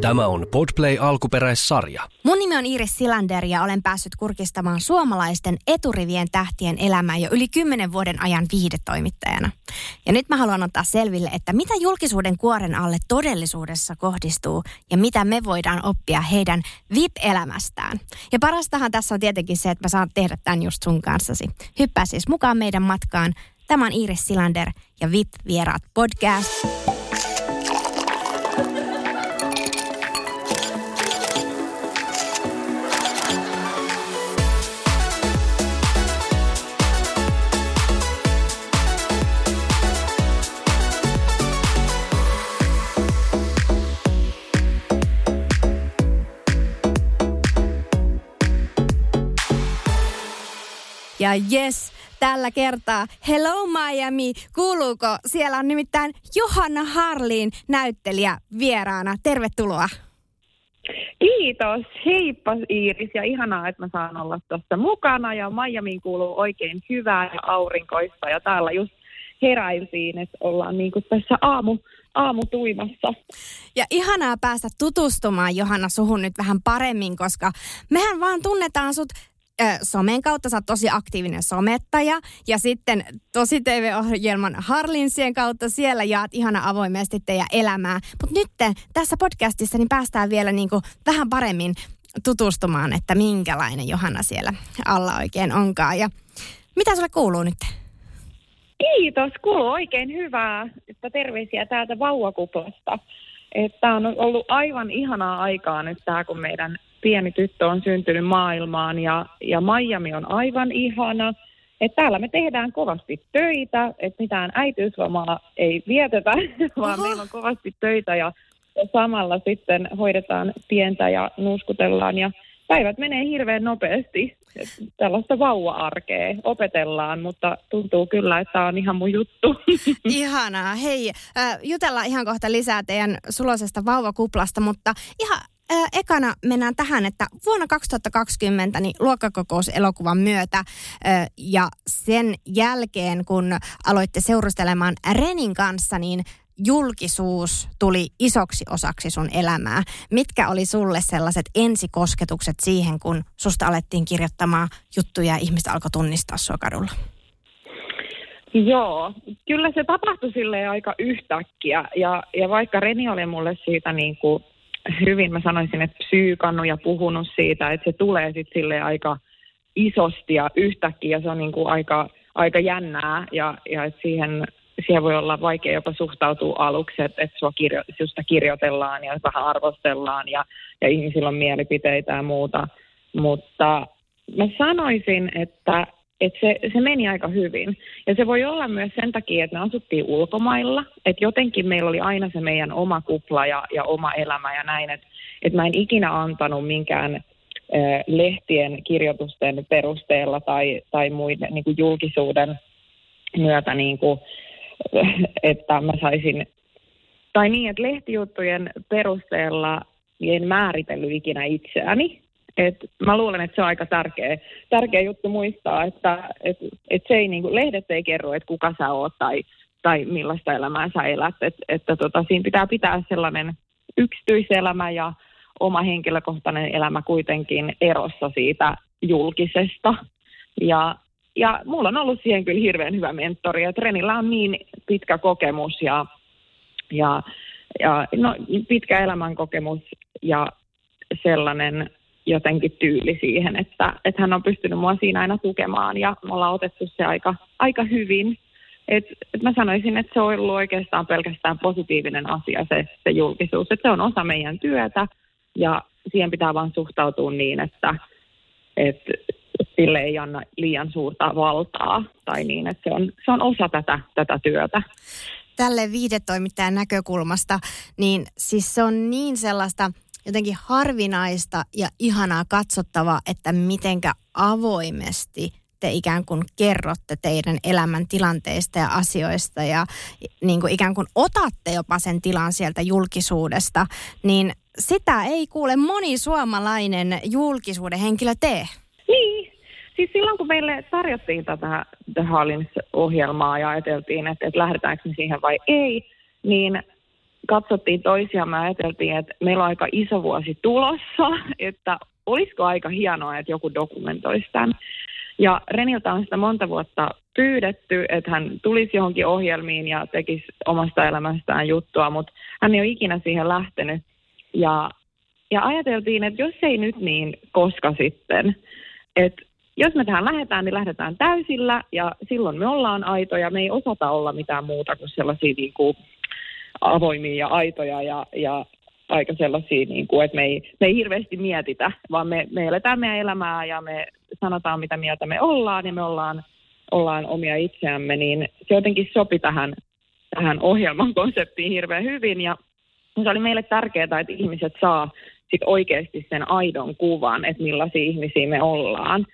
Tämä on Podplay alkuperäissarja. Mun nimi on Iris Silander ja olen päässyt kurkistamaan suomalaisten eturivien tähtien elämää jo yli kymmenen vuoden ajan viihdetoimittajana. Ja nyt mä haluan ottaa selville, että mitä julkisuuden kuoren alle todellisuudessa kohdistuu ja mitä me voidaan oppia heidän VIP-elämästään. Ja parastahan tässä on tietenkin se, että mä saan tehdä tämän just sun kanssasi. Hyppää siis mukaan meidän matkaan. Tämä on Iris Silander ja VIP-vieraat podcast. Ja yes, tällä kertaa Hello Miami, kuuluuko? Siellä on nimittäin Johanna Harlin näyttelijä vieraana. Tervetuloa. Kiitos. Heippa Iiris ja ihanaa, että mä saan olla tuossa mukana ja Miamiin kuuluu oikein hyvää ja aurinkoista ja täällä just heräiltiin, että ollaan niin kuin tässä aamu, aamutuimassa. Ja ihanaa päästä tutustumaan Johanna suhun nyt vähän paremmin, koska mehän vaan tunnetaan sut somen kautta. Sä oot tosi aktiivinen somettaja. Ja sitten tosi TV-ohjelman Harlinsien kautta siellä jaat ihana avoimesti teidän elämää. Mutta nyt tässä podcastissa niin päästään vielä niinku vähän paremmin tutustumaan, että minkälainen Johanna siellä alla oikein onkaan. Ja mitä sulle kuuluu nyt? Kiitos, kuuluu oikein hyvää. Että terveisiä täältä vauvakuplasta. Että on ollut aivan ihanaa aikaa nyt tämä, kun meidän pieni tyttö on syntynyt maailmaan ja, ja Miami on aivan ihana. Et täällä me tehdään kovasti töitä, että mitään äitiyslomaa ei vietetä, vaan meillä on kovasti töitä ja, samalla sitten hoidetaan pientä ja nuuskutellaan ja päivät menee hirveän nopeasti. Et tällaista vauva-arkea opetellaan, mutta tuntuu kyllä, että tämä on ihan mun juttu. Ihanaa. Hei, äh, jutellaan ihan kohta lisää teidän sulosesta vauvakuplasta, mutta ihan äh, ekana mennään tähän, että vuonna 2020 niin luokkakokous-elokuvan myötä äh, ja sen jälkeen, kun aloitte seurustelemaan Renin kanssa, niin julkisuus tuli isoksi osaksi sun elämää. Mitkä oli sulle sellaiset ensikosketukset siihen, kun susta alettiin kirjoittamaan juttuja ja ihmiset alkoi tunnistaa sua kadulla? Joo, kyllä se tapahtui sille aika yhtäkkiä ja, ja vaikka Reni oli mulle siitä niin kuin hyvin, mä sanoisin, että psyykannut ja puhunut siitä, että se tulee sitten sille aika isosti ja yhtäkkiä se on niin kuin aika, aika jännää ja, ja että siihen siihen voi olla vaikea jopa suhtautua aluksi, että, että sua kirjo, susta kirjoitellaan ja vähän arvostellaan ja, ja ihmisillä on mielipiteitä ja muuta. Mutta mä sanoisin, että, että se, se meni aika hyvin. Ja se voi olla myös sen takia, että me asuttiin ulkomailla, että jotenkin meillä oli aina se meidän oma kupla ja, ja oma elämä ja näin, että, että mä en ikinä antanut minkään lehtien kirjoitusten perusteella tai, tai muiden niin kuin julkisuuden myötä niin kuin, että mä saisin, tai niin, että lehtijuttujen perusteella en määritellyt ikinä itseäni. Et mä luulen, että se on aika tärkeä, tärkeä juttu muistaa, että et, et se ei, niin kuin, lehdet ei kerro, että kuka sä oot tai, tai millaista elämää sä elät. Et, että tota, siinä pitää pitää sellainen yksityiselämä ja oma henkilökohtainen elämä kuitenkin erossa siitä julkisesta. Ja ja mulla on ollut siihen kyllä hirveän hyvä mentori. Ja Trenillä on niin pitkä kokemus ja, ja, ja no, pitkä elämänkokemus ja sellainen jotenkin tyyli siihen, että, että hän on pystynyt mua siinä aina tukemaan ja me ollaan otettu se aika, aika hyvin. Et, et mä sanoisin, että se on ollut oikeastaan pelkästään positiivinen asia se, se julkisuus, että se on osa meidän työtä ja siihen pitää vaan suhtautua niin, että, että sille ei anna liian suurta valtaa tai niin, että se on, se on osa tätä, tätä työtä. Tälle viidetoimittajan näkökulmasta, niin siis se on niin sellaista jotenkin harvinaista ja ihanaa katsottavaa, että mitenkä avoimesti te ikään kuin kerrotte teidän elämän tilanteista ja asioista ja niin kuin ikään kuin otatte jopa sen tilan sieltä julkisuudesta, niin sitä ei kuule moni suomalainen julkisuuden henkilö tee. Niin, siis silloin kun meille tarjottiin tätä The Hallins-ohjelmaa ja ajateltiin, että, että lähdetäänkö me siihen vai ei, niin katsottiin toisiamme ja ajateltiin, että meillä on aika iso vuosi tulossa, että olisiko aika hienoa, että joku dokumentoisi tämän. Ja Reniltä on sitä monta vuotta pyydetty, että hän tulisi johonkin ohjelmiin ja tekisi omasta elämästään juttua, mutta hän ei ole ikinä siihen lähtenyt. Ja, ja ajateltiin, että jos ei nyt, niin koska sitten. Että jos me tähän lähdetään, niin lähdetään täysillä ja silloin me ollaan aitoja. Me ei osata olla mitään muuta kuin sellaisia niin kuin avoimia ja aitoja ja, ja aika sellaisia, niin kuin, että me ei, me ei hirveästi mietitä, vaan me, me eletään meidän elämää ja me sanotaan, mitä mieltä me ollaan ja me ollaan, ollaan omia itseämme, niin se jotenkin sopi tähän, tähän ohjelman konseptiin hirveän hyvin ja se oli meille tärkeää, että ihmiset saa sit oikeasti sen aidon kuvan, että millaisia ihmisiä me ollaan.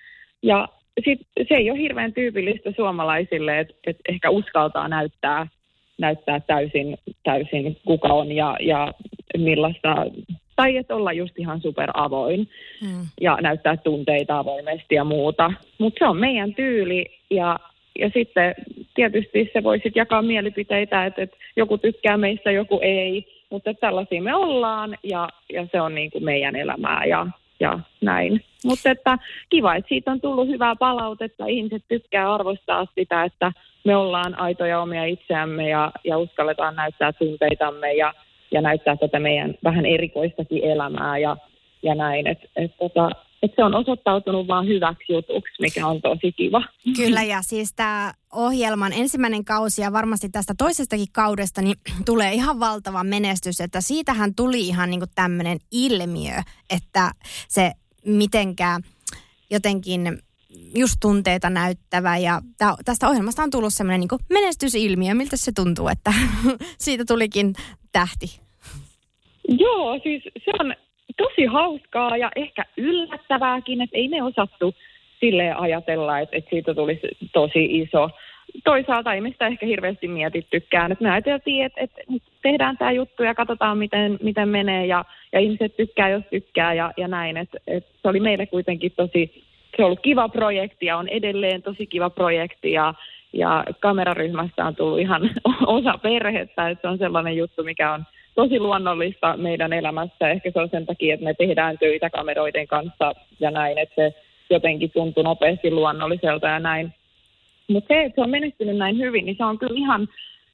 Ja sit se ei ole hirveän tyypillistä suomalaisille, että, että ehkä uskaltaa näyttää, näyttää täysin, täysin kuka on ja, ja millaista, tai että olla just ihan superavoin hmm. ja näyttää tunteita avoimesti ja muuta. Mutta se on meidän tyyli ja, ja sitten tietysti se voi sitten jakaa mielipiteitä, että, että joku tykkää meistä, joku ei, mutta tällaisia me ollaan ja, ja se on niin kuin meidän elämää ja, ja näin. Mutta että kiva, että siitä on tullut hyvää palautetta. Ihmiset tykkää arvostaa sitä, että me ollaan aitoja omia itseämme ja, ja uskalletaan näyttää tunteitamme ja ja näyttää tätä meidän vähän erikoistakin elämää ja, ja näin. Että et, tota, et se on osoittautunut vaan hyväksi jutuksi, mikä on tosi kiva. Kyllä, ja siis tämä ohjelman ensimmäinen kausi ja varmasti tästä toisestakin kaudesta niin tulee ihan valtava menestys, että siitähän tuli ihan niin tämmöinen ilmiö, että se mitenkään jotenkin just tunteita näyttävä ja tästä ohjelmasta on tullut semmoinen niin menestysilmiö. Miltä se tuntuu, että siitä tulikin tähti? Joo, siis se on tosi hauskaa ja ehkä yllättävääkin, että ei me osattu sille ajatella, että, että siitä tulisi tosi iso. Toisaalta ei me sitä ehkä hirveästi mietittykään. Että me ajateltiin, että, että tehdään tämä juttu ja katsotaan, miten, miten menee ja, ja ihmiset tykkää, jos tykkää ja, ja näin. Että, että se oli meille kuitenkin tosi, se on ollut kiva projekti ja on edelleen tosi kiva projekti ja, ja kameraryhmästä on tullut ihan osa perhettä, että se on sellainen juttu, mikä on tosi luonnollista meidän elämässä. Ehkä se on sen takia, että me tehdään töitä kameroiden kanssa ja näin, että se jotenkin tuntuu nopeasti luonnolliselta ja näin. Mutta se, että se on menestynyt näin hyvin, niin se on kyllä ihan,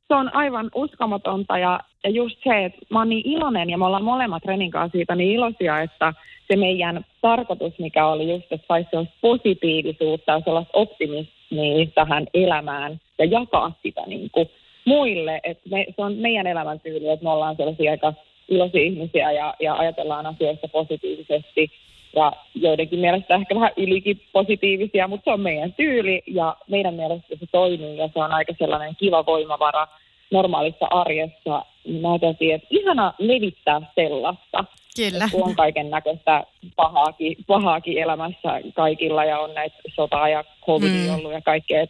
se on aivan uskomatonta ja, ja just se, että mä oon niin iloinen ja me ollaan molemmat Renin kanssa siitä niin iloisia, että se meidän tarkoitus, mikä oli just, että saisi positiivisuutta ja sellaista optimismia tähän elämään ja jakaa sitä niin kuin muille. Että me, se on meidän elämäntyyli, että me ollaan sellaisia aika iloisia ihmisiä ja, ja ajatellaan asioista positiivisesti. Ja joidenkin mielestä ehkä vähän ylikin positiivisia, mutta se on meidän tyyli ja meidän mielestä se toimii ja se on aika sellainen kiva voimavara normaalissa arjessa. Mä ajattelin, että ihana levittää sellaista. Kyllä. Kun on kaiken näköistä pahaakin, pahaakin elämässä kaikilla ja on näitä sotaa ja covid mm. ollut ja kaikkea.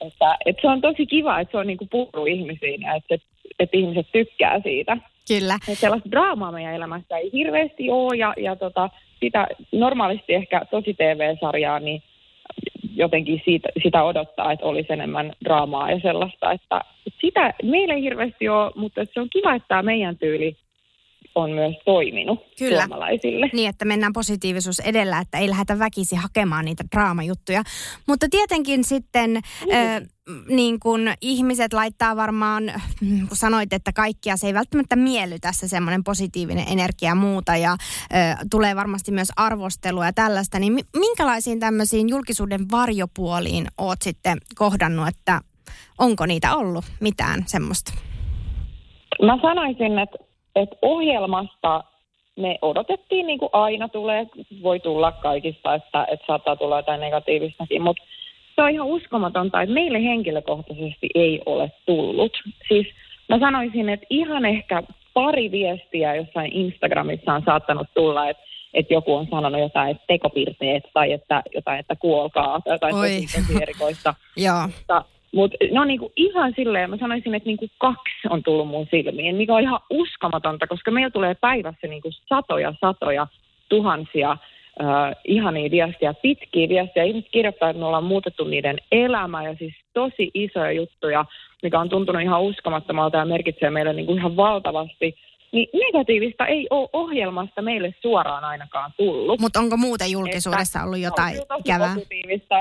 Että, että se on tosi kiva, että se on niin kuin purru ihmisiin ja että, että ihmiset tykkää siitä. Kyllä. Että sellaista draamaa meidän elämässä ei hirveästi ole ja, ja tota, sitä normaalisti ehkä tosi TV-sarjaa, niin jotenkin siitä, sitä odottaa, että olisi enemmän draamaa ja sellaista. Että, että sitä meillä ei hirveästi ole, mutta se on kiva, että tämä meidän tyyli on myös toiminut Kyllä. suomalaisille. Niin, että mennään positiivisuus edellä, että ei lähdetä väkisi hakemaan niitä draamajuttuja. Mutta tietenkin sitten mm. äh, niin kun ihmiset laittaa varmaan, kun sanoit, että kaikkia se ei välttämättä mielly tässä semmoinen positiivinen energia ja muuta ja äh, tulee varmasti myös arvostelua ja tällaista, niin minkälaisiin tämmöisiin julkisuuden varjopuoliin oot sitten kohdannut, että onko niitä ollut mitään semmoista? Mä sanoisin, että että ohjelmasta me odotettiin, niin kuin aina tulee, voi tulla kaikista, että, että saattaa tulla jotain negatiivistakin, mutta se on ihan uskomatonta, että meille henkilökohtaisesti ei ole tullut. Siis mä sanoisin, että ihan ehkä pari viestiä jossain Instagramissa on saattanut tulla, että että joku on sanonut jotain, että tekopirteet tai että jotain, että kuolkaa tai jotain Oi. tosi, erikoista. Mutta, mutta ne on niinku ihan silleen, mä sanoisin, että niinku kaksi on tullut mun silmiin, mikä on ihan uskomatonta, koska meillä tulee päivässä niinku satoja, satoja, tuhansia äh, ihania viestiä, pitkiä viestiä. Ihmiset kirjoittaa, että me ollaan muutettu niiden elämää ja siis tosi isoja juttuja, mikä on tuntunut ihan uskomattomalta ja merkitsee meille niinku ihan valtavasti. Niin negatiivista ei ole ohjelmasta meille suoraan ainakaan tullut. Mutta onko muuten julkisuudessa ollut jotain ikävää? positiivista.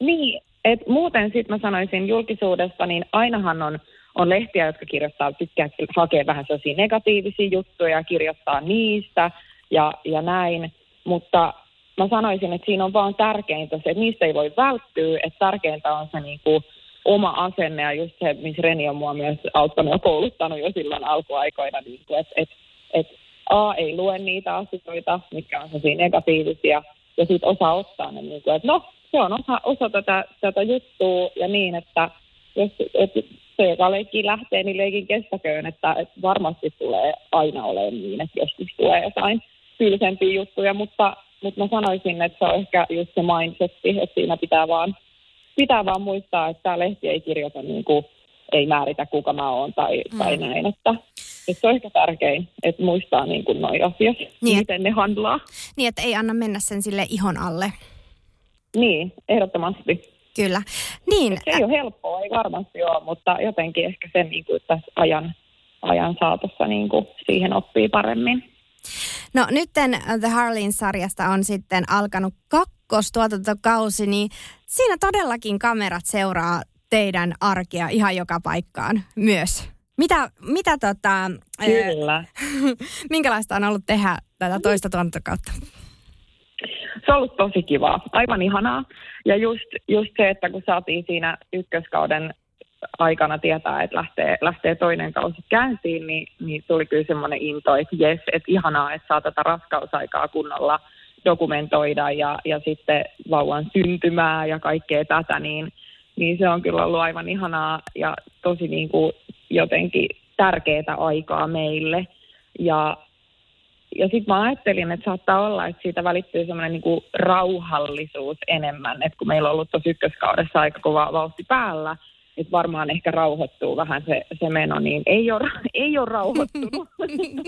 Niin, että muuten sitten mä sanoisin julkisuudesta, niin ainahan on, on lehtiä, jotka kirjoittaa, tykkää hakea vähän sellaisia negatiivisia juttuja, kirjoittaa niistä ja, ja näin. Mutta mä sanoisin, että siinä on vaan tärkeintä se, että niistä ei voi välttyä, että tärkeintä on se niinku oma asenne ja just se, missä Reni on mua myös auttanut ja kouluttanut jo silloin alkuaikoina, niin että et, et A ei lue niitä asioita, mitkä on sellaisia negatiivisia, ja sitten osaa ottaa ne, niin kuin, että no, se on osa, osa tätä, tätä juttua, ja niin, että jos että se, joka leikkii lähtee, niin leikin kestäköön, että, että varmasti tulee aina olemaan niin, että joskus tulee jotain tylsempiä juttuja, mutta, mutta mä sanoisin, että se on ehkä just se mindsetti, että siinä pitää vaan, pitää vaan muistaa, että tämä lehti ei kirjoita niin kuin, ei määritä kuka mä oon tai, mm. tai näin, että, että se on ehkä tärkein, että muistaa niin kuin noi asiat, Niin. miten ne handlaa. Niin, että ei anna mennä sen sille ihon alle. Niin, ehdottomasti. Kyllä. Niin, Se ei ole helppoa, ei varmasti ole, mutta jotenkin ehkä sen niin kuin tässä ajan, ajan saatossa niin kuin siihen oppii paremmin. No nytten The Harlin-sarjasta on sitten alkanut kakkostuotantokausi, niin siinä todellakin kamerat seuraa teidän arkea ihan joka paikkaan myös. Mitä, mitä tota, ää, Kyllä. minkälaista on ollut tehdä tätä toista tuotantokautta? Se on ollut tosi kivaa, aivan ihanaa. Ja just, just se, että kun saatiin siinä ykköskauden aikana tietää, että lähtee, lähtee toinen kausi käyntiin, niin, niin tuli kyllä semmoinen into, että jes, että ihanaa, että saa tätä raskausaikaa kunnolla dokumentoida ja, ja sitten vauvan syntymää ja kaikkea tätä, niin, niin se on kyllä ollut aivan ihanaa ja tosi niin kuin jotenkin tärkeää aikaa meille. Ja, ja sitten mä ajattelin, että saattaa olla, että siitä välittyy semmoinen niin rauhallisuus enemmän, että kun meillä on ollut tuossa ykköskaudessa aika kova vauhti päällä, että varmaan ehkä rauhoittuu vähän se, se meno, niin ei ole, ei ole rauhoittunut.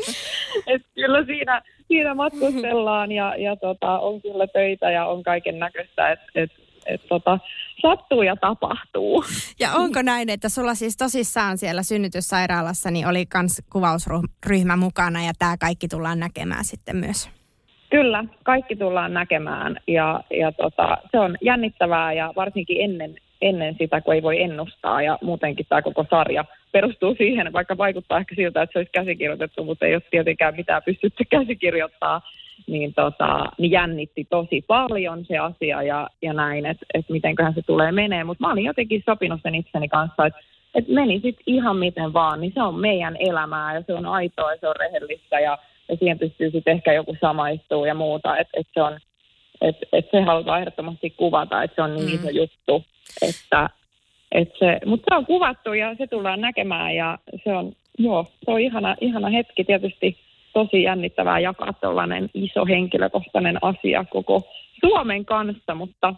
Et kyllä siinä, siinä matkustellaan ja, ja tota, on kyllä töitä ja on kaiken näköistä, että et, et, tota, sattuu ja tapahtuu. Ja onko näin, että sulla siis tosissaan siellä synnytyssairaalassa niin oli kans kuvausryhmä mukana ja tämä kaikki tullaan näkemään sitten myös? Kyllä, kaikki tullaan näkemään ja, ja tota, se on jännittävää ja varsinkin ennen, ennen sitä, kun ei voi ennustaa ja muutenkin tämä koko sarja perustuu siihen, vaikka vaikuttaa ehkä siltä, että se olisi käsikirjoitettu, mutta ei ole tietenkään mitään pystytty käsikirjoittaa, niin, tota, niin jännitti tosi paljon se asia ja, ja näin, että et mitenköhän se tulee menee, mutta mä olin jotenkin sopinut sen itseni kanssa, että et meni sitten ihan miten vaan, niin se on meidän elämää ja se on aitoa ja se on rehellistä ja, ja siihen pystyy sitten ehkä joku samaistuu ja muuta, että et se on, että et se halutaan ehdottomasti kuvata, että se on niin Mm. iso juttu, että et se, mutta se on kuvattu ja se tullaan näkemään ja se on, joo, se on ihana, ihana hetki tietysti tosi jännittävää jakaa tällainen iso henkilökohtainen asia koko Suomen kanssa, mutta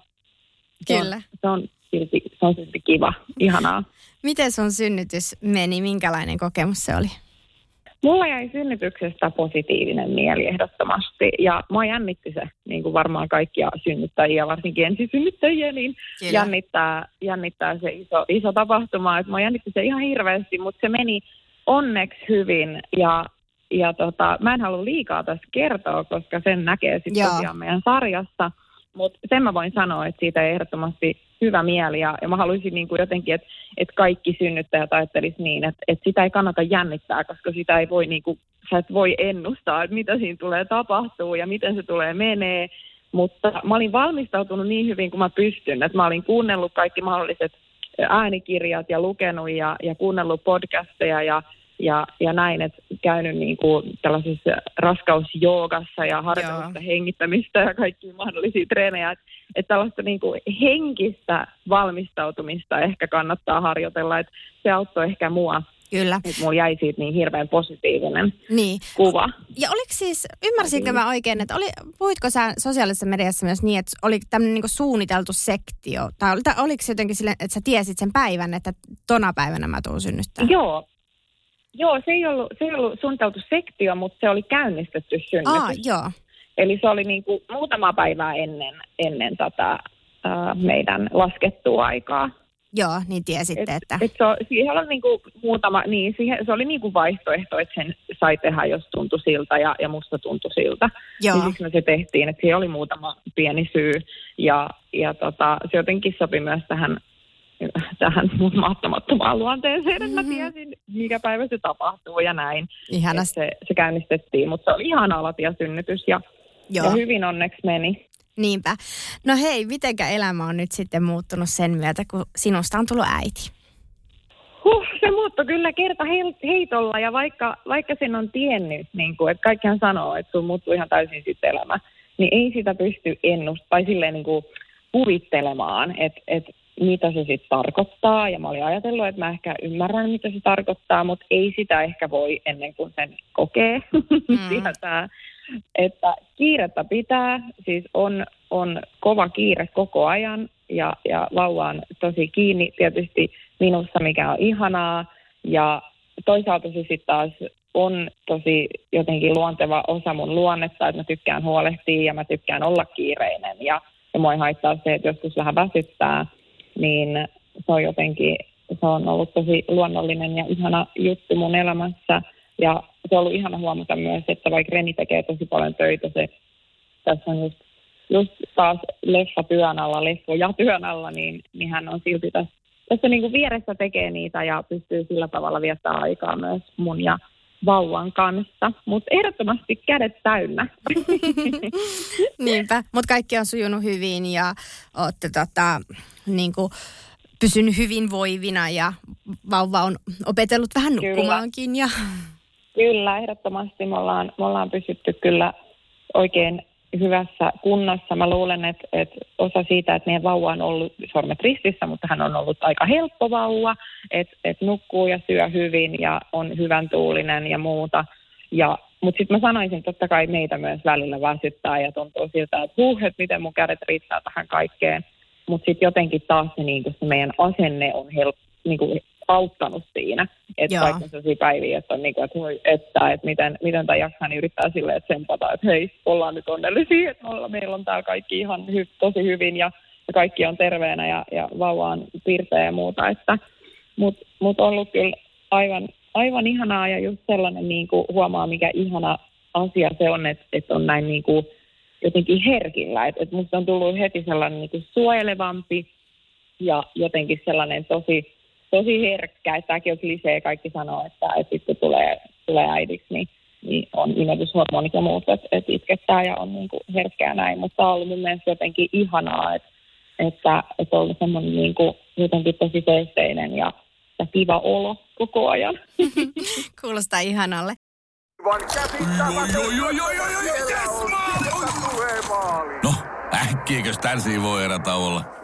se on, se on, silti, se on silti kiva, ihanaa. Miten sun synnytys meni? Minkälainen kokemus se oli? Mulla jäi synnytyksestä positiivinen mieli ehdottomasti ja mua jännitti se, niin kuin varmaan kaikkia synnyttäjiä, varsinkin ensisynnyttäjiä, niin Kyllä. jännittää, jännittää se iso, iso tapahtuma. Et mua jännitti se ihan hirveästi, mutta se meni onneksi hyvin ja, ja tota, mä en halua liikaa tässä kertoa, koska sen näkee sitten tosiaan meidän sarjassa. Mutta sen mä voin sanoa, että siitä ei ehdottomasti hyvä mieli ja, ja mä haluaisin niin kuin jotenkin, että et kaikki synnyttäjät ajattelisi niin, että et sitä ei kannata jännittää, koska sitä ei voi niin kuin, sä et voi ennustaa, että mitä siinä tulee tapahtuu ja miten se tulee menee. Mutta mä olin valmistautunut niin hyvin kuin mä pystyn, että mä olin kuunnellut kaikki mahdolliset äänikirjat ja lukenut ja, ja kuunnellut podcasteja ja, ja, ja näin, että käynyt niin kuin tällaisessa raskausjoogassa ja harjoitellut sitä hengittämistä ja kaikki mahdollisia treenejä. Että et tällaista niin kuin henkistä valmistautumista ehkä kannattaa harjoitella, että se auttoi ehkä mua Kyllä. Nyt mulla jäi siitä niin hirveän positiivinen Niin. kuva. Ja oliko siis, ymmärsinkö mä oikein, että oli, puhuitko sä sosiaalisessa mediassa myös niin, että oli tämmöinen niin suunniteltu sektio? Tai, oli, tai oliko se jotenkin sille, että sä tiesit sen päivän, että tona päivänä mä tuun synnyttää? Joo. Joo, se ei ollut, se ei ollut suunniteltu sektio, mutta se oli käynnistetty synnytys. Aa, joo. Eli se oli niin kuin muutama päivää ennen, ennen tätä ää, meidän laskettua aikaa. Joo, niin tiesitte, Et, että... et se, siihen oli niinku muutama, niin siihen, se oli niinku vaihtoehto, että sen sai tehdä, jos tuntui siltä ja, ja musta tuntui siltä. Joo. Niin siksi me se tehtiin, että siihen oli muutama pieni syy ja, ja tota, se jotenkin sopi myös tähän, tähän mun mahtamattomaan luonteeseen, että Mm-hmm. mä tiesin, mikä päivä se tapahtuu ja näin. Et se, se käynnistettiin, mutta se oli ihana latiasynnytys ja, Joo. ja hyvin onneksi meni. Niinpä. No hei, mitenkä elämä on nyt sitten muuttunut sen myötä, kun sinusta on tullut äiti? Huh, se muuttui kyllä kerta hei- heitolla ja vaikka, vaikka sen on tiennyt, niin kuin, että kaikkihan sanoo, että sun muuttuu ihan täysin sitten elämä, niin ei sitä pysty ennustamaan tai silleen niin kuin kuvittelemaan, että, että mitä se sitten tarkoittaa. Ja mä olin ajatellut, että mä ehkä ymmärrän, mitä se tarkoittaa, mutta ei sitä ehkä voi ennen kuin sen kokee. Mm. Tietää, että kiirettä pitää, siis on, on kova kiire koko ajan ja, ja vauva on tosi kiinni tietysti minussa, mikä on ihanaa. Ja toisaalta se sitten taas on tosi jotenkin luonteva osa mun luonnetta, että mä tykkään huolehtia ja mä tykkään olla kiireinen. Ja, ja mua ei haittaa se, että joskus vähän väsyttää, niin se on jotenkin, se on ollut tosi luonnollinen ja ihana juttu mun elämässä. Ja se on ollut ihana huomata myös, että vaikka Reni tekee tosi paljon töitä, se tässä on just, just taas leffa työn alla, leffoja työn alla, niin, niin hän on silti tässä, tässä niin kuin vieressä tekee niitä ja pystyy sillä tavalla viettämään aikaa myös mun ja vauvan kanssa. Mutta ehdottomasti kädet täynnä. Niinpä, mutta kaikki on sujunut hyvin ja olette tota, niin kuin, pysynyt hyvinvoivina ja vauva on opetellut vähän nukkumaankin. Ja... Kyllä, ehdottomasti me ollaan, me ollaan pysytty kyllä oikein hyvässä kunnossa. Mä luulen, että, että osa siitä, että meidän vauva on ollut sormet ristissä, mutta hän on ollut aika helppo vauva, että, että nukkuu ja syö hyvin ja on hyvän tuulinen ja muuta. Ja, mutta sitten mä sanoisin, että totta kai meitä myös välillä väsyttää ja tuntuu siltä, että huh, että miten mun kädet riittää tähän kaikkeen. Mutta sitten jotenkin taas se, niin se meidän asenne on help, niin kuin auttanut siinä. Että Joo. vaikka on sellaisia päiviä, että on niin kuin, että, voi, että, että miten, miten tämä jaksaa, niin yrittää silleen, että sempata, että hei, ollaan nyt onnellisia, että me ollaan- meillä on täällä kaikki ihan hy, tosi hyvin ja, ja kaikki on terveenä ja, ja vauva on pirteä ja muuta. Että, Mutta mut ollut kyllä aivan, aivan ihanaa ja just sellainen niin kuin huomaa, mikä ihana asia se on, että, että on näin niin kuin jotenkin herkillä. Että, että musta on tullut heti sellainen niin kuin suojelevampi ja jotenkin sellainen tosi, tosi herkkä. Että tämäkin on klisee, kaikki sanoo, että, että sitten kun tulee, tulee äidiksi, niin, niin on imetyshormonit ja muut, että, että itkettää ja on niin kuin herkkää näin. Mutta tämä on ollut mun mielestä jotenkin ihanaa, että, että, että on ollut semmoinen niin kuin jotenkin tosi seesteinen ja, ja kiva olo koko ajan. Kuulostaa ihanalle. No, äkkiäkös tän voi erä olla?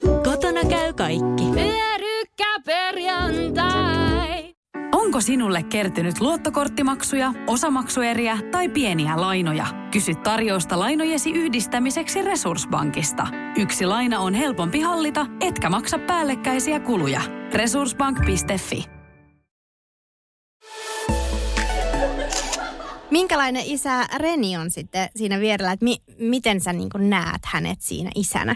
Kotona käy kaikki. Pyörykkäperjantai! Onko sinulle kertynyt luottokorttimaksuja, osamaksueriä tai pieniä lainoja? Kysy tarjousta lainojesi yhdistämiseksi Resurssbankista. Yksi laina on helpompi hallita, etkä maksa päällekkäisiä kuluja. Resurssbank.fi Minkälainen isä Reni on sitten siinä vierellä, että mi- miten sä niin näet hänet siinä isänä?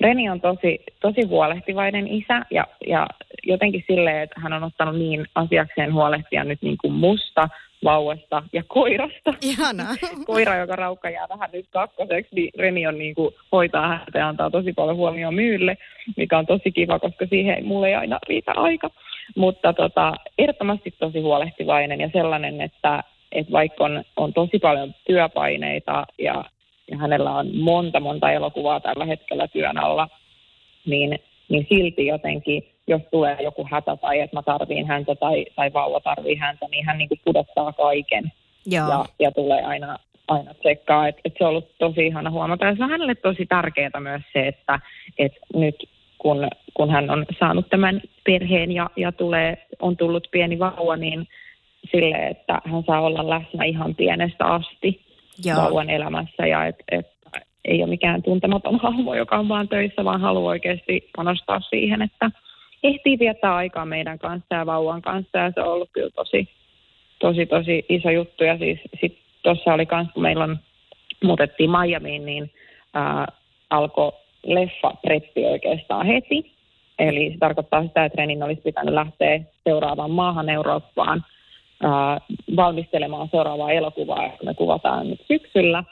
Reni on tosi, tosi huolehtivainen isä ja, ja jotenkin silleen, että hän on ottanut niin asiakseen huolehtia nyt niin kuin musta, vauvasta ja koirasta. Ihanaa. Koira, joka raukka jää vähän nyt kakkoseksi, niin Reni on niin kuin, hoitaa häntä ja antaa tosi paljon huomioon myylle, mikä on tosi kiva, koska siihen mulle ei aina riitä aika. Mutta tota, ehdottomasti tosi huolehtivainen ja sellainen, että, että vaikka on, on tosi paljon työpaineita ja, ja hänellä on monta monta elokuvaa tällä hetkellä työn alla, niin, niin silti jotenkin, jos tulee joku hätä tai että mä tarviin häntä tai, tai vauva tarvii häntä, niin hän niin kuin pudottaa kaiken Joo. ja, ja tulee aina, aina tsekkaa. Et, et se on ollut tosi ihana huomata. Ja se on hänelle tosi tärkeää myös se, että et nyt kun, kun hän on saanut tämän perheen ja, ja tulee, on tullut pieni vauva, niin sille, että hän saa olla läsnä ihan pienestä asti Joo. vauvan elämässä ja että et, ei ole mikään tuntematon hahmo, joka on vaan töissä, vaan haluaa oikeasti panostaa siihen, että ehtii viettää aikaa meidän kanssa ja vauvan kanssa ja se on ollut kyllä tosi, tosi, tosi iso juttu. Ja siis tuossa oli kans, kun meillä on, muutettiin Miamiin, niin alkoi leffa preppi oikeastaan heti. Eli se tarkoittaa sitä, että Renin olisi pitänyt lähteä seuraavaan maahan Eurooppaan valmistelemaan seuraavaa elokuvaa, joka me kuvataan nyt syksyllä.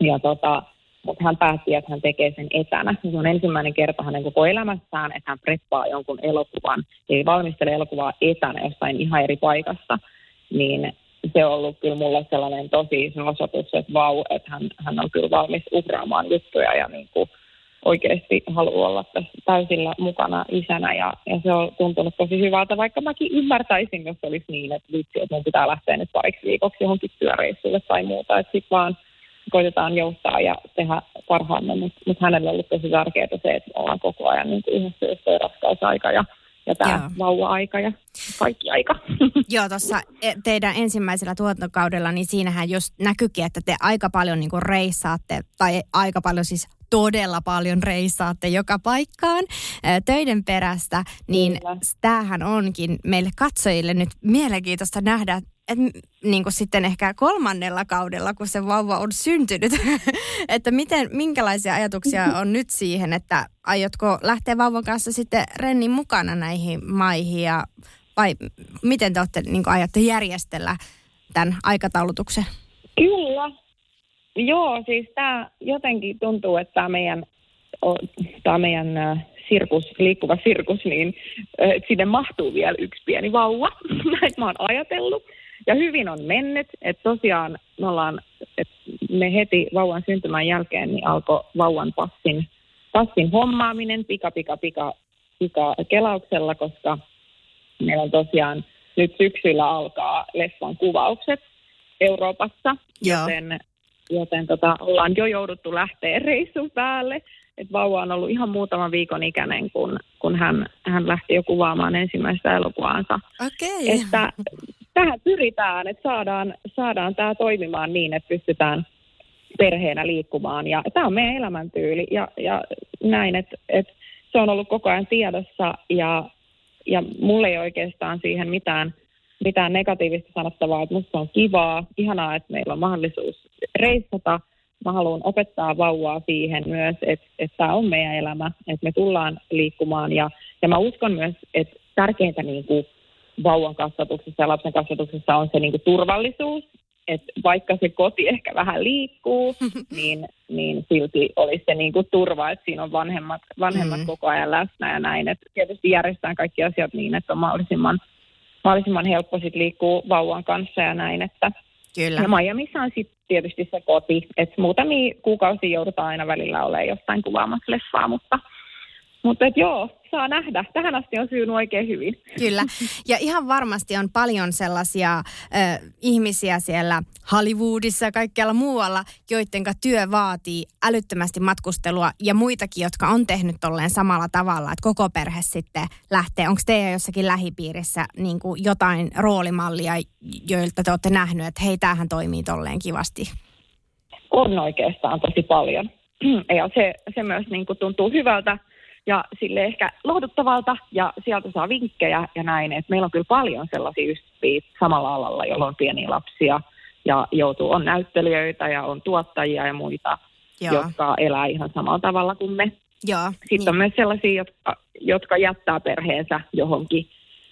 Ja tota, mutta hän päätti, että hän tekee sen etänä. Se on ensimmäinen kerta hänen koko elämässään, että hän preppaa jonkun elokuvan, eli valmistelee elokuvaa etänä jostain ihan eri paikasta. Niin se on ollut kyllä mulle sellainen tosi iso osoitus, että vau, että hän, hän on kyllä valmis uhraamaan juttuja ja niin kuin oikeasti haluaa olla tässä täysillä mukana isänä. Ja, ja se on tuntunut tosi hyvältä, vaikka mäkin ymmärtäisin, jos olisi niin, että vitsi, että mun pitää lähteä nyt pariksi viikoksi johonkin työreissulle tai muuta, että sitten vaan koitetaan joustaa ja tehdä parhaamme, mutta mut hänelle on ollut tosi tärkeää se, että ollaan koko ajan niin yhdessä, jos raskausaika ja, ja tämä Joo. vauva-aika ja kaikki aika. Joo, tuossa teidän ensimmäisellä tuotantokaudella, niin siinähän just näkyykin, että te aika paljon niin kuin reissaatte, tai aika paljon siis todella paljon reissaatte joka paikkaan töiden perästä, niin Kyllä. tämähän onkin meille katsojille nyt mielenkiintoista nähdä, että niin kuin sitten ehkä kolmannella kaudella, kun se vauva on syntynyt, että miten, minkälaisia ajatuksia on nyt siihen, että aiotko lähteä vauvan kanssa sitten Rennin mukana näihin maihin ja vai miten te olette, niin aiotte järjestellä tämän aikataulutuksen? Kyllä. Joo, siis tämä jotenkin tuntuu, että tämä meidän, tää meidän sirkus, liikkuva sirkus, niin sinne mahtuu vielä yksi pieni vauva. Näin mä oon ajatellut. Ja hyvin on mennyt, että tosiaan me ollaan, että me heti vauvan syntymän jälkeen niin alkoi vauvan passin, passin hommaaminen pika, pika, pika, pika kelauksella, koska meillä on tosiaan nyt syksyllä alkaa leffan kuvaukset Euroopassa, Joo. joten, joten tota, ollaan jo jouduttu lähteä reissun päälle. Et vauva on ollut ihan muutaman viikon ikäinen, kun, kun hän, hän lähti jo kuvaamaan ensimmäistä elokuvaansa. Okei. Että tähän pyritään, että saadaan, saadaan tämä toimimaan niin, että pystytään perheenä liikkumaan. Ja tämä on meidän elämäntyyli ja, ja näin, että, että se on ollut koko ajan tiedossa ja, ja mulla ei oikeastaan siihen mitään, mitään negatiivista sanottavaa, että musta on kivaa, ihanaa, että meillä on mahdollisuus reissata. Mä haluan opettaa vauvaa siihen myös, että, että tämä on meidän elämä, että me tullaan liikkumaan ja, ja mä uskon myös, että tärkeintä niin kuin vauvan kasvatuksessa ja lapsen kasvatuksessa on se niin kuin turvallisuus, että vaikka se koti ehkä vähän liikkuu, niin, niin silti olisi se niin kuin turva, että siinä on vanhemmat, vanhemmat Mm. koko ajan läsnä ja näin. Et tietysti järjestetään kaikki asiat niin, että on mahdollisimman, mahdollisimman helppo sit liikkuu vauvan kanssa ja näin. Että, Kyllä. ja Miamiissa on sitten tietysti se koti, että muutamia kuukausia joudutaan aina välillä olemaan jostain kuvaamassa leffaa, mutta, mutta joo, saa nähdä. Tähän asti on syynyt oikein hyvin. Kyllä. Ja ihan varmasti on paljon sellaisia ö, ihmisiä siellä Hollywoodissa ja kaikkialla muualla, joiden työ vaatii älyttömästi matkustelua ja muitakin, jotka on tehnyt tolleen samalla tavalla, että koko perhe sitten lähtee. Onko teidän jossakin lähipiirissä niin kuin jotain roolimallia, joilta te olette nähnyt, että hei, tämähän toimii tolleen kivasti? on oikeastaan tosi paljon. Ja se, se myös niin kuin tuntuu hyvältä ja sille ehkä lohduttavalta ja sieltä saa vinkkejä ja näin. Et meillä on kyllä paljon sellaisia ystäviä samalla alalla, joilla on pieniä lapsia ja joutuu, on näyttelijöitä ja on tuottajia ja muita, Joo. jotka elää ihan samalla tavalla kuin me. Joo. Sitten niin. on myös sellaisia, jotka, jotka jättää perheensä johonkin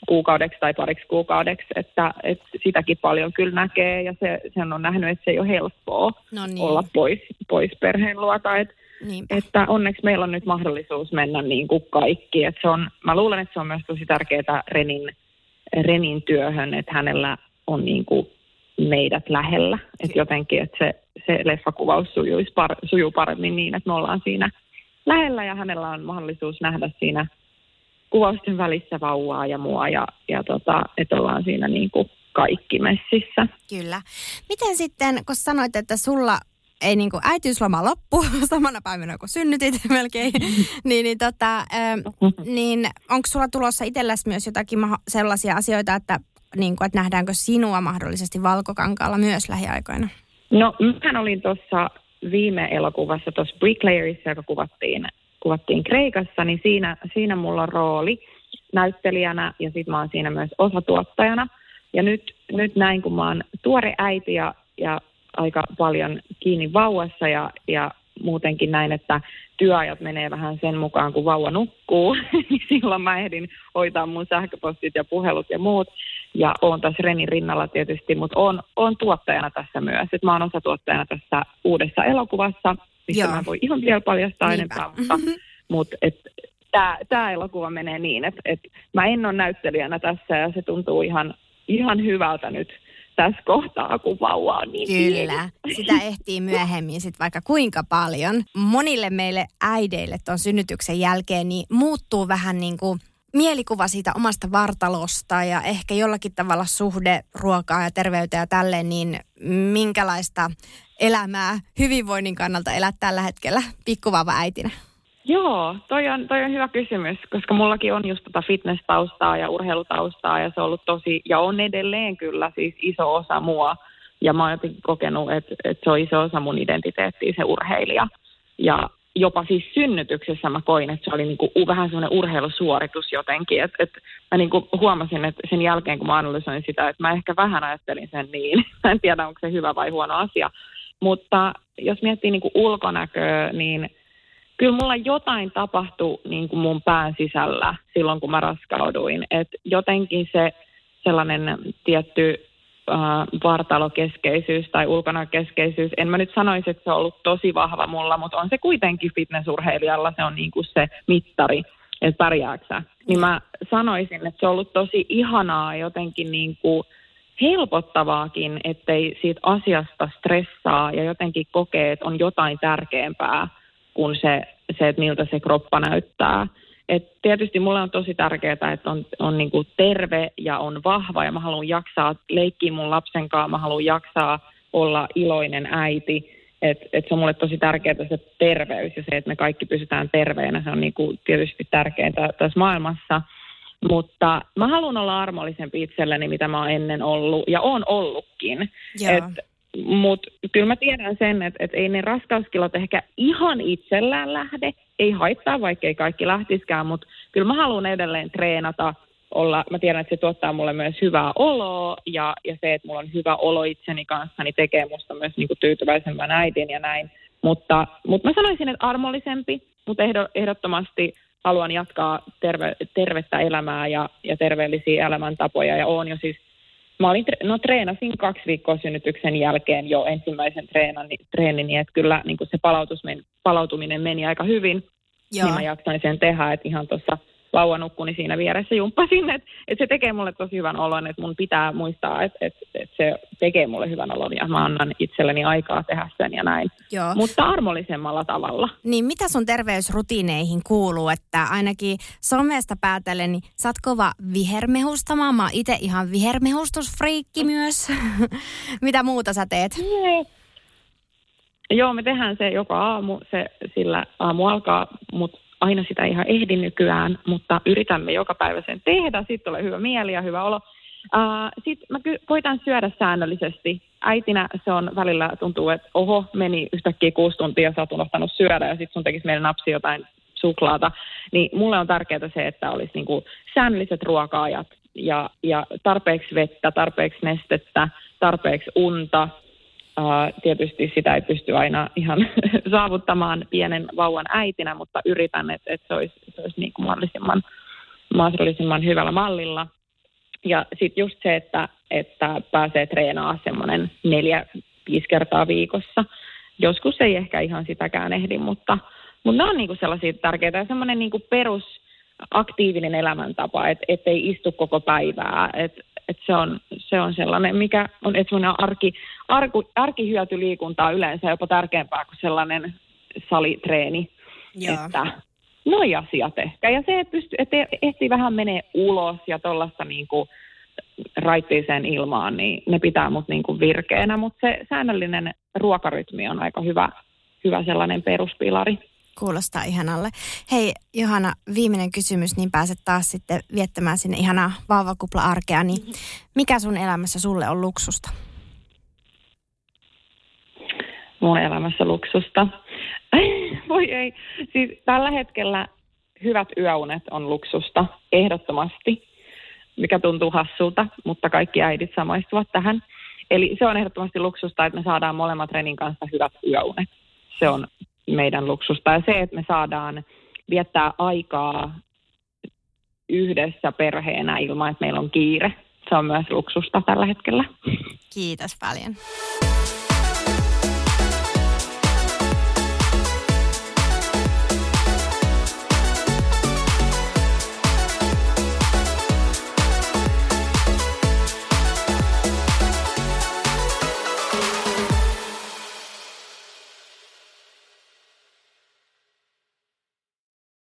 kuukaudeksi tai pariksi kuukaudeksi, että, että sitäkin paljon kyllä näkee ja se, sen on nähnyt, että se ei ole helppoa No niin. olla pois, pois perheen luota. Et, Niinpä. että onneksi meillä on nyt mahdollisuus mennä niin kuin kaikki. Et se on, mä luulen, että se on myös tosi tärkeää Renin, Renin työhön, että hänellä on niin kuin meidät lähellä. Että jotenkin, että se, se leffakuvaus sujuisi par, sujuu paremmin niin, että me ollaan siinä lähellä ja hänellä on mahdollisuus nähdä siinä kuvausten välissä vauvaa ja mua ja, ja tota, että ollaan siinä niin kuin kaikki messissä. Kyllä. Miten sitten, kun sanoit, että sulla ei niin kuin äitiysloma loppu samana päivänä kun synnytit melkein, niin, niin, tota, ähm, niin onko sulla tulossa itselläsi myös jotakin maho- sellaisia asioita, että, niin kuin, että nähdäänkö sinua mahdollisesti valkokankaalla myös lähiaikoina? No, mä olin tuossa viime elokuvassa, tuossa Bricklayerissa, joka kuvattiin, kuvattiin Kreikassa, niin siinä, siinä mulla on rooli näyttelijänä ja sitten mä oon siinä myös osatuottajana. Ja nyt, nyt näin, kun mä oon tuore äiti ja, ja aika paljon kiinni vauvassa ja, ja muutenkin näin, että työajat menee vähän sen mukaan, kun vauva nukkuu, niin silloin mä ehdin hoitaa mun sähköpostit ja puhelut ja muut. Ja oon tässä Renin rinnalla tietysti, mutta oon, oon tuottajana tässä myös. Et mä oon osatuottajana tässä uudessa elokuvassa, mistä Joo. mä voi ihan vielä paljastaa Niinpä. enempää, mutta, mutta et, tämä tää elokuva menee niin, että et mä en ole näyttelijänä tässä ja se tuntuu ihan, ihan hyvältä nyt tässä kohtaa, kun vauva on niin pieni. Kyllä, sitä ehtii myöhemmin sitten vaikka kuinka paljon. Monille meille äideille tuon synnytyksen jälkeen niin muuttuu vähän niin kuin mielikuva siitä omasta vartalosta ja ehkä jollakin tavalla suhde ruokaa ja terveyteen ja tälleen, niin minkälaista elämää hyvinvoinnin kannalta elät tällä hetkellä pikkuvauva äitinä? Joo, toi on, toi on hyvä kysymys, koska mullakin on just tota fitness-taustaa ja urheilutaustaa ja se on ollut tosi, ja on edelleen kyllä siis iso osa mua. Ja mä oon jotenkin kokenut, että, että se on iso osa mun identiteettiä, se urheilija. Ja jopa siis synnytyksessä mä koin, että se oli niinku vähän semmoinen urheilusuoritus jotenkin. Että et mä niinku huomasin, että sen jälkeen kun mä analysoin sitä, että mä ehkä vähän ajattelin sen niin. Mä en tiedä, onko se hyvä vai huono asia. Mutta jos miettii niinku ulkonäköä, niin kyllä mulla jotain tapahtui niin kuin mun pään sisällä silloin, kun mä raskauduin. Et jotenkin se sellainen tietty äh, vartalokeskeisyys tai ulkonäkökeskeisyys, en mä nyt sanoisi, että se on ollut tosi vahva mulla, mutta on se kuitenkin fitnessurheilijalla, se on niin kuin se mittari, että pärjääksä. Niin mä sanoisin, että se on ollut tosi ihanaa jotenkin niin kuin helpottavaakin, ettei siitä asiasta stressaa ja jotenkin kokee, että on jotain tärkeämpää kuin se, se että miltä se kroppa näyttää. Et tietysti mulle on tosi tärkeää, että on, on niinku terve ja on vahva ja mä haluan jaksaa leikkiä mun lapsen kanssa, mä haluan jaksaa olla iloinen äiti. Et, et se on mulle tosi tärkeää se terveys ja se, että me kaikki pysytään terveenä, se on niinku tietysti tärkeintä tässä maailmassa. Mutta mä haluan olla armollisempi itselleni, mitä mä oon ennen ollut ja oon ollutkin. Joo. Et mutta kyllä mä tiedän sen, että et ei ne raskauskilot ehkä ihan itsellään lähde. Ei haittaa, vaikka ei kaikki lähtiskään, mutta kyllä mä haluan edelleen treenata. Olla, mä tiedän, että se tuottaa mulle myös hyvää oloa ja, ja se, että mulla on hyvä olo itseni kanssa, niin tekee musta myös niinku tyytyväisemmän äidin ja näin. Mutta, mutta mä sanoisin, että armollisempi, mutta ehdo, ehdottomasti haluan jatkaa terve, tervettä elämää ja, ja terveellisiä elämäntapoja ja oon jo siis Mä olin, no treenasin kaksi viikkoa synnytyksen jälkeen jo ensimmäisen treenani, treenini, että kyllä niin kuin se palautus meni, palautuminen meni aika hyvin, Joo. niin mä jaksoin sen tehdä, että ihan tuossa vauva nukkui, niin siinä vieressä jumppasin, että, että se tekee mulle tosi hyvän olon, että mun pitää muistaa, että, että, että se tekee mulle hyvän olon ja mä annan itselleni aikaa tehdä sen ja näin, Joo. mutta armollisemmalla tavalla. Niin mitä sun terveysrutiineihin kuuluu, että ainakin somesta päätellen, niin sä oot kova vihermehustamaan. Mä oon itse ihan vihermehustusfriikki myös. mitä muuta sä teet? Joo, me tehdään se joka aamu, se, sillä aamu alkaa, mutta aina sitä ihan ehdi nykyään, mutta yritämme joka päivä sen tehdä, sitten tulee hyvä mieli ja hyvä olo. Sitten mä ky- koitan syödä säännöllisesti. Äitinä se on välillä tuntuu, että oho, meni yhtäkkiä kuusi tuntia sä oot unohtanut syödä ja sitten sun tekisi meidän napsi jotain suklaata. Niin mulle on tärkeää se, että olisi niinku säännölliset ruoka-ajat ja, ja tarpeeksi vettä, tarpeeksi nestettä, tarpeeksi unta, Uh, tietysti sitä ei pysty aina ihan saavuttamaan pienen vauvan äitinä, mutta yritän, että, että se olisi, se olisi niin kuin mahdollisimman, mahdollisimman hyvällä mallilla. Ja sitten just se, että, että pääsee treenaamaan semmoinen neljä, viisi kertaa viikossa. Joskus ei ehkä ihan sitäkään ehdi, mutta, mutta ne on niinku sellaisia tärkeitä ja semmoinen niinku perus aktiivinen elämäntapa, että et ei istu koko päivää. Et, et se, on, se on sellainen, mikä on että semmoinen arki, arku, arkihyötyliikunta on yleensä jopa tärkeämpää kuin sellainen salitreeni. Joo. Että noi asiat ehkä. Ja se, että, pysty, että ehtii vähän menee ulos ja tuollaista niin kuin raittiiseen ilmaan, niin ne pitää mut niin kuin virkeänä. Mutta se säännöllinen ruokarytmi on aika hyvä, hyvä sellainen peruspilari. Kuulostaa ihanalle. Hei Johanna, viimeinen kysymys, niin pääset taas sitten viettämään sinne ihanaa vauvakupla-arkea. Niin mikä sun elämässä sulle on luksusta? Mun elämässä luksusta? Voi ei. Siis tällä hetkellä hyvät yöunet on luksusta, ehdottomasti, mikä tuntuu hassulta, mutta kaikki äidit samaistuvat tähän. Eli se on ehdottomasti luksusta, että me saadaan molemmat Renin kanssa hyvät yöunet. Se on meidän luksusta. Ja se, että me saadaan viettää aikaa yhdessä perheenä ilman, että meillä on kiire. Se on myös luksusta tällä hetkellä. Kiitos paljon.